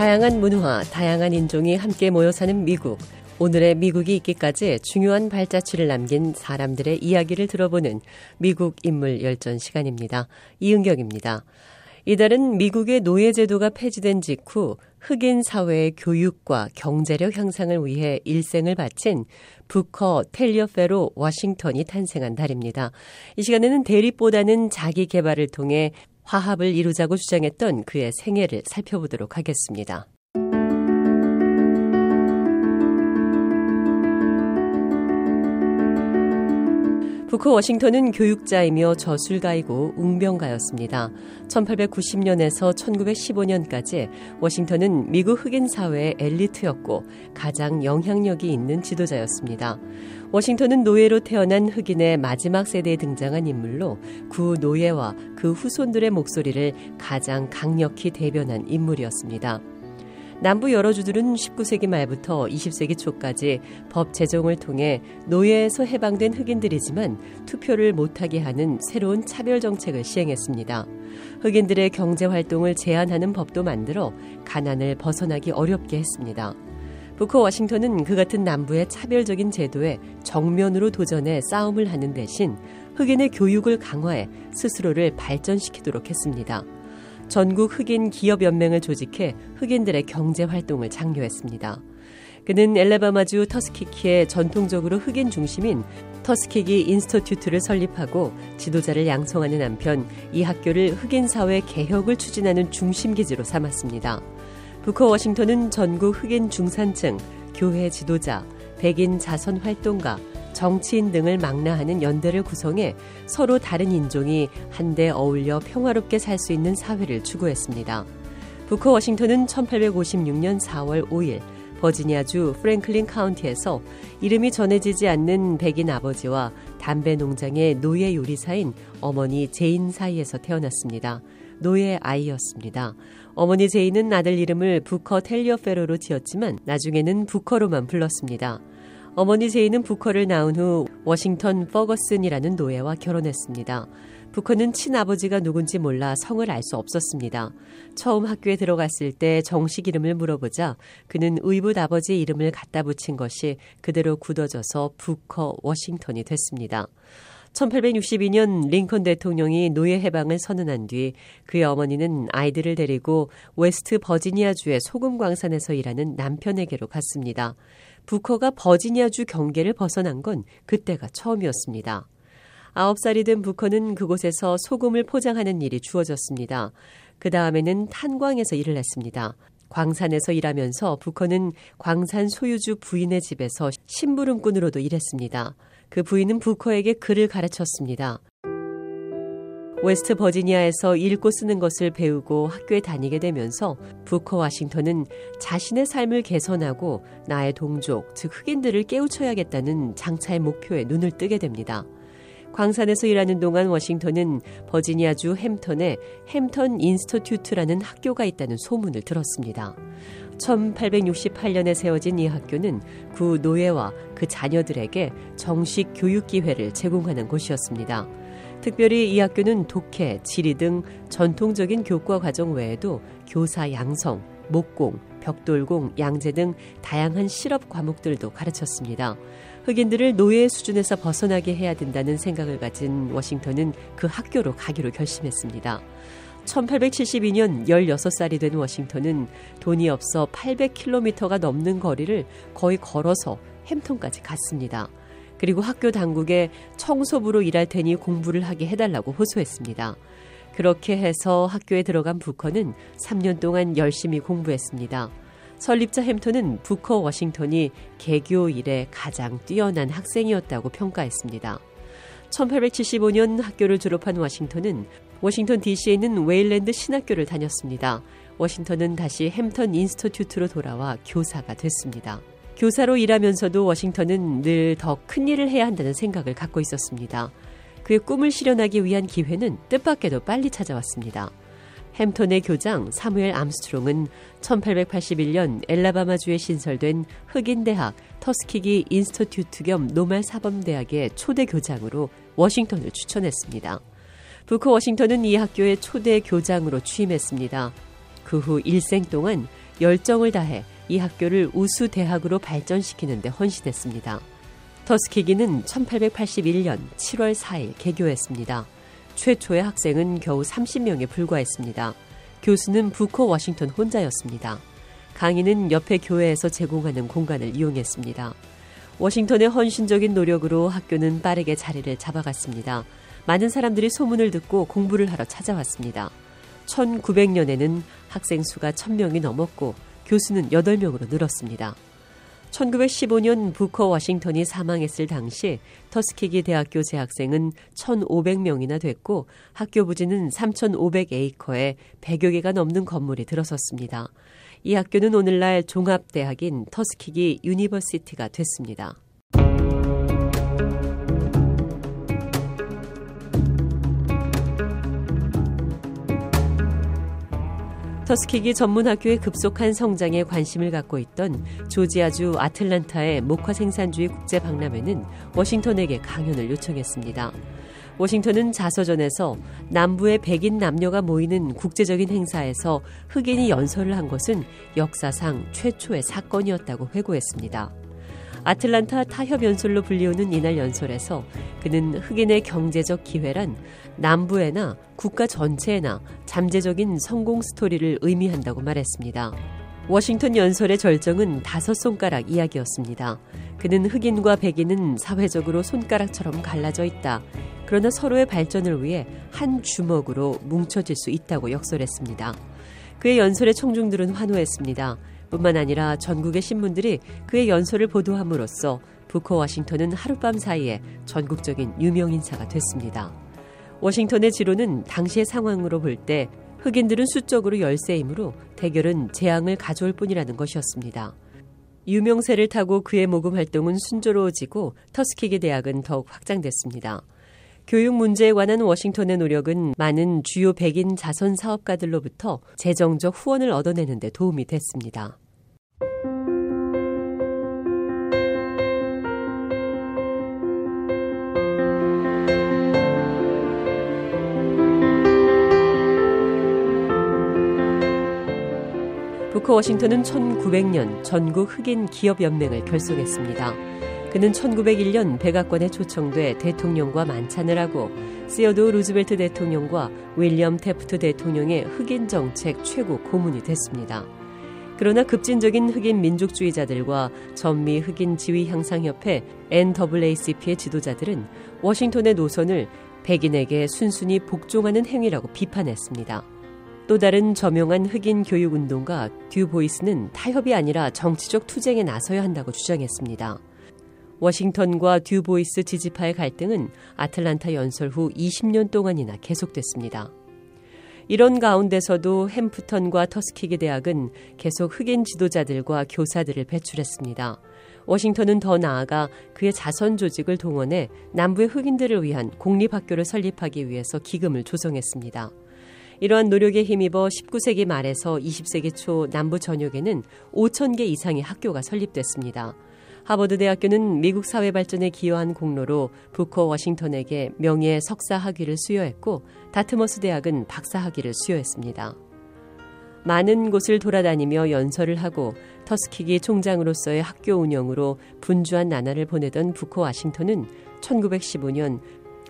다양한 문화, 다양한 인종이 함께 모여 사는 미국. 오늘의 미국이 있기까지 중요한 발자취를 남긴 사람들의 이야기를 들어보는 미국 인물 열전 시간입니다. 이은경입니다. 이달은 미국의 노예제도가 폐지된 직후 흑인 사회의 교육과 경제력 향상을 위해 일생을 바친 부커 텔리어 페로 워싱턴이 탄생한 달입니다. 이 시간에는 대립보다는 자기 개발을 통해 화합을 이루자고 주장했던 그의 생애를 살펴보도록 하겠습니다. 부커 워싱턴은 교육자이며 저술가이고 웅병가였습니다. 1890년에서 1915년까지 워싱턴은 미국 흑인 사회의 엘리트였고 가장 영향력이 있는 지도자였습니다. 워싱턴은 노예로 태어난 흑인의 마지막 세대에 등장한 인물로 구 노예와 그 후손들의 목소리를 가장 강력히 대변한 인물이었습니다. 남부 여러 주들은 19세기 말부터 20세기 초까지 법 제정을 통해 노예에서 해방된 흑인들이지만 투표를 못하게 하는 새로운 차별 정책을 시행했습니다. 흑인들의 경제 활동을 제한하는 법도 만들어 가난을 벗어나기 어렵게 했습니다. 부커 워싱턴은 그 같은 남부의 차별적인 제도에 정면으로 도전해 싸움을 하는 대신 흑인의 교육을 강화해 스스로를 발전시키도록 했습니다. 전국 흑인 기업연맹을 조직해 흑인들의 경제 활동을 장려했습니다. 그는 엘레바마주 터스키키의 전통적으로 흑인 중심인 터스키기 인스터튜트를 설립하고 지도자를 양성하는 한편 이 학교를 흑인 사회 개혁을 추진하는 중심 기지로 삼았습니다. 부커 워싱턴은 전국 흑인 중산층, 교회 지도자, 백인 자선 활동가, 정치인 등을 망라하는 연대를 구성해 서로 다른 인종이 한데 어울려 평화롭게 살 수 있는 사회를 추구했습니다. 부커 워싱턴은 1856년 4월 5일 버지니아주 프랭클린 카운티에서 이름이 전해지지 않는 백인 아버지와 담배 농장의 노예 요리사인 어머니 제인 사이에서 태어났습니다. 노예 아이였습니다. 어머니 제인은 아들 이름을 부커 텔리어페로로 지었지만 나중에는 부커로만 불렀습니다. 어머니 제인은 부커를 낳은 후 워싱턴 퍼거슨이라는 노예와 결혼했습니다. 부커는 친아버지가 누군지 몰라 성을 알 수 없었습니다. 처음 학교에 들어갔을 때 정식 이름을 물어보자 그는 의붓 아버지의 이름을 갖다 붙인 것이 그대로 굳어져서 부커 워싱턴이 됐습니다. 1862년 링컨 대통령이 노예 해방을 선언한 뒤 그의 어머니는 아이들을 데리고 웨스트 버지니아주의 소금 광산에서 일하는 남편에게로 갔습니다. 부커가 버지니아주 경계를 벗어난 건 그때가 처음이었습니다. 아홉 살이 된 부커는 그곳에서 소금을 포장하는 일이 주어졌습니다. 그 다음에는 탄광에서 일을 했습니다. 광산에서 일하면서 부커는 광산 소유주 부인의 집에서 심부름꾼으로도 일했습니다. 그 부인은 부커에게 글을 가르쳤습니다. 웨스트 버지니아에서 읽고 쓰는 것을 배우고 학교에 다니게 되면서 부커 워싱턴은 자신의 삶을 개선하고 나의 동족, 즉 흑인들을 깨우쳐야겠다는 장차의 목표에 눈을 뜨게 됩니다. 광산에서 일하는 동안 워싱턴은 버지니아주 햄턴에 햄턴 Institute라는 학교가 있다는 소문을 들었습니다. 1868년에 세워진 이 학교는 구 노예와 그 자녀들에게 정식 교육 기회를 제공하는 곳이었습니다. 특별히 이 학교는 독해, 지리 등 전통적인 교과 과정 외에도 교사 양성, 목공, 벽돌공, 양재 등 다양한 실업 과목들도 가르쳤습니다. 흑인들을 노예 수준에서 벗어나게 해야 된다는 생각을 가진 워싱턴은 그 학교로 가기로 결심했습니다. 1872년 16살이 된 워싱턴은 돈이 없어 800km가 넘는 거리를 거의 걸어서 햄턴까지 갔습니다. 그리고 학교 당국에 청소부로 일할 테니 공부를 하게 해달라고 호소했습니다. 그렇게 해서 학교에 들어간 부커는 3년 동안 열심히 공부했습니다. 설립자 햄턴은 부커 워싱턴이 개교 이래 가장 뛰어난 학생이었다고 평가했습니다. 1875년 학교를 졸업한 워싱턴은 워싱턴 DC에 있는 웨일랜드 신학교를 다녔습니다. 워싱턴은 다시 햄턴 Institute로 돌아와 교사가 됐습니다. 교사로 일하면서도 워싱턴은 늘 더 큰 일을 해야 한다는 생각을 갖고 있었습니다. 그의 꿈을 실현하기 위한 기회는 뜻밖에도 빨리 찾아왔습니다. 햄턴의 교장 사무엘 암스트롱은 1881년 앨라배마주에 신설된 흑인대학 터스키기 Institute 겸 Normal 사범대학의 초대 교장으로 워싱턴을 추천했습니다. 부커 워싱턴은 이 학교의 초대 교장으로 취임했습니다. 그 후 일생 동안 열정을 다해 이 학교를 우수 대학으로 발전시키는 데 헌신했습니다. 터스키기는 1881년 7월 4일 개교했습니다. 최초의 학생은 겨우 30명에 불과했습니다. 교수는 부커 워싱턴 혼자였습니다. 강의는 옆에 교회에서 제공하는 공간을 이용했습니다. 워싱턴의 헌신적인 노력으로 학교는 빠르게 자리를 잡아갔습니다. 많은 사람들이 소문을 듣고 공부를 하러 찾아왔습니다. 1900년에는 학생 수가 1000명이 넘었고 교수는 8명으로 늘었습니다. 1915년 부커 워싱턴이 사망했을 당시 터스키기 대학교 재학생은 1,500명이나 됐고 학교 부지는 3,500에이커에 100여 개가 넘는 건물이 들어섰습니다. 이 학교는 오늘날 종합대학인 터스키기 University가 됐습니다. 터스키기 전문학교의 급속한 성장에 관심을 갖고 있던 조지아주 아틀란타의 목화 생산주의 국제 박람회는 워싱턴에게 강연을 요청했습니다. 워싱턴은 자서전에서 남부의 백인 남녀가 모이는 국제적인 행사에서 흑인이 연설을 한 것은 역사상 최초의 사건이었다고 회고했습니다. 아틀란타 타협 연설로 불리우는 이날 연설에서 그는 흑인의 경제적 기회란 남부에나 국가 전체에나 잠재적인 성공 스토리를 의미한다고 말했습니다. 워싱턴 연설의 절정은 다섯 손가락 이야기였습니다. 그는 흑인과 백인은 사회적으로 손가락처럼 갈라져 있다. 그러나 서로의 발전을 위해 한 주먹으로 뭉쳐질 수 있다고 역설했습니다. 그의 연설에 청중들은 환호했습니다. 뿐만 아니라 전국의 신문들이 그의 연설을 보도함으로써 부커 워싱턴은 하룻밤 사이에 전국적인 유명 인사가 됐습니다. 워싱턴의 지로는 당시의 상황으로 볼 때 흑인들은 수적으로 열세이므로 대결은 재앙을 가져올 뿐이라는 것이었습니다. 유명세를 타고 그의 모금 활동은 순조로워지고 터스키기 대학은 더욱 확장됐습니다. 교육 문제에 관한 워싱턴의 노력은 많은 주요 백인 자선 사업가들로부터 재정적 후원을 얻어내는 데 도움이 됐습니다. 부커 워싱턴은 1900년 전국 흑인 기업연맹을 결성했습니다. 그는 1901년 백악관에 초청돼 대통령과 만찬을 하고 시어도 루즈벨트 대통령과 윌리엄 테프트 대통령의 흑인 정책 최고 고문이 됐습니다. 그러나 급진적인 흑인 민족주의자들과 전미 흑인 지위 향상 협회 NAACP의 지도자들은 워싱턴의 노선을 백인에게 순순히 복종하는 행위라고 비판했습니다. 또 다른 저명한 흑인 교육 운동가 듀 보이스는 타협이 아니라 정치적 투쟁에 나서야 한다고 주장했습니다. 워싱턴과 듀 보이스 지지파의 갈등은 아틀란타 연설 후 20년 동안이나 계속됐습니다. 이런 가운데서도 햄프턴과 터스키기 대학은 계속 흑인 지도자들과 교사들을 배출했습니다. 워싱턴은 더 나아가 그의 자선 조직을 동원해 남부의 흑인들을 위한 공립학교를 설립하기 위해서 기금을 조성했습니다. 이러한 노력에 힘입어 19세기 말에서 20세기 초 남부 전역에는 5천 개 이상의 학교가 설립됐습니다. 하버드 대학교는 미국 사회 발전에 기여한 공로로 부커 워싱턴에게 명예 석사 학위를 수여했고 다트머스 대학은 박사 학위를 수여했습니다. 많은 곳을 돌아다니며 연설을 하고 터스키기 총장으로서의 학교 운영으로 분주한 나날을 보내던 부커 워싱턴은 1915년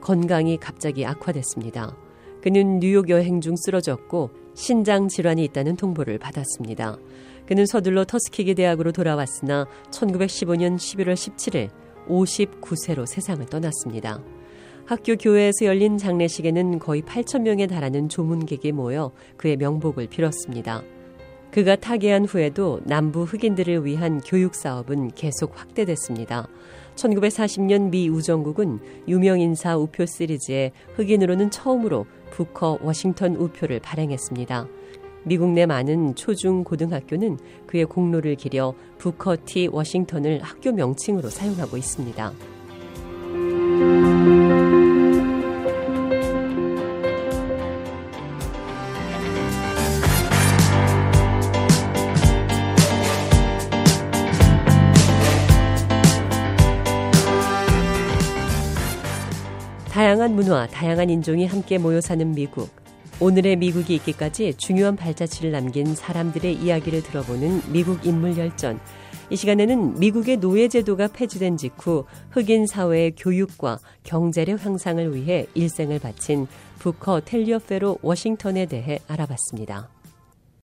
건강이 갑자기 악화됐습니다. 그는 뉴욕 여행 중 쓰러졌고 신장 질환이 있다는 통보를 받았습니다. 그는 서둘러 터스키기 대학으로 돌아왔으나 1915년 11월 17일 59세로 세상을 떠났습니다. 학교 교회에서 열린 장례식에는 거의 8천 명에 달하는 조문객이 모여 그의 명복을 빌었습니다. 그가 타계한 후에도 남부 흑인들을 위한 교육 사업은 계속 확대됐습니다. 1940년 미 우정국은 유명 인사 우표 시리즈에 흑인으로는 처음으로 부커 워싱턴 우표를 발행했습니다. 미국 내 많은 초중 고등학교는 그의 공로를 기려 부커 티 워싱턴을 학교 명칭으로 사용하고 있습니다. 다양한 인종이 함께 모여 사는 미국. 오늘의 미국이 있기까지 중요한 발자취를 남긴 사람들의 이야기를 들어보는 미국 인물 열전. 이 시간에는 미국의 노예제도가 폐지된 직후 흑인 사회의 교육과 경제력 향상을 위해 일생을 바친 부커 텔리어페로 워싱턴에 대해 알아봤습니다.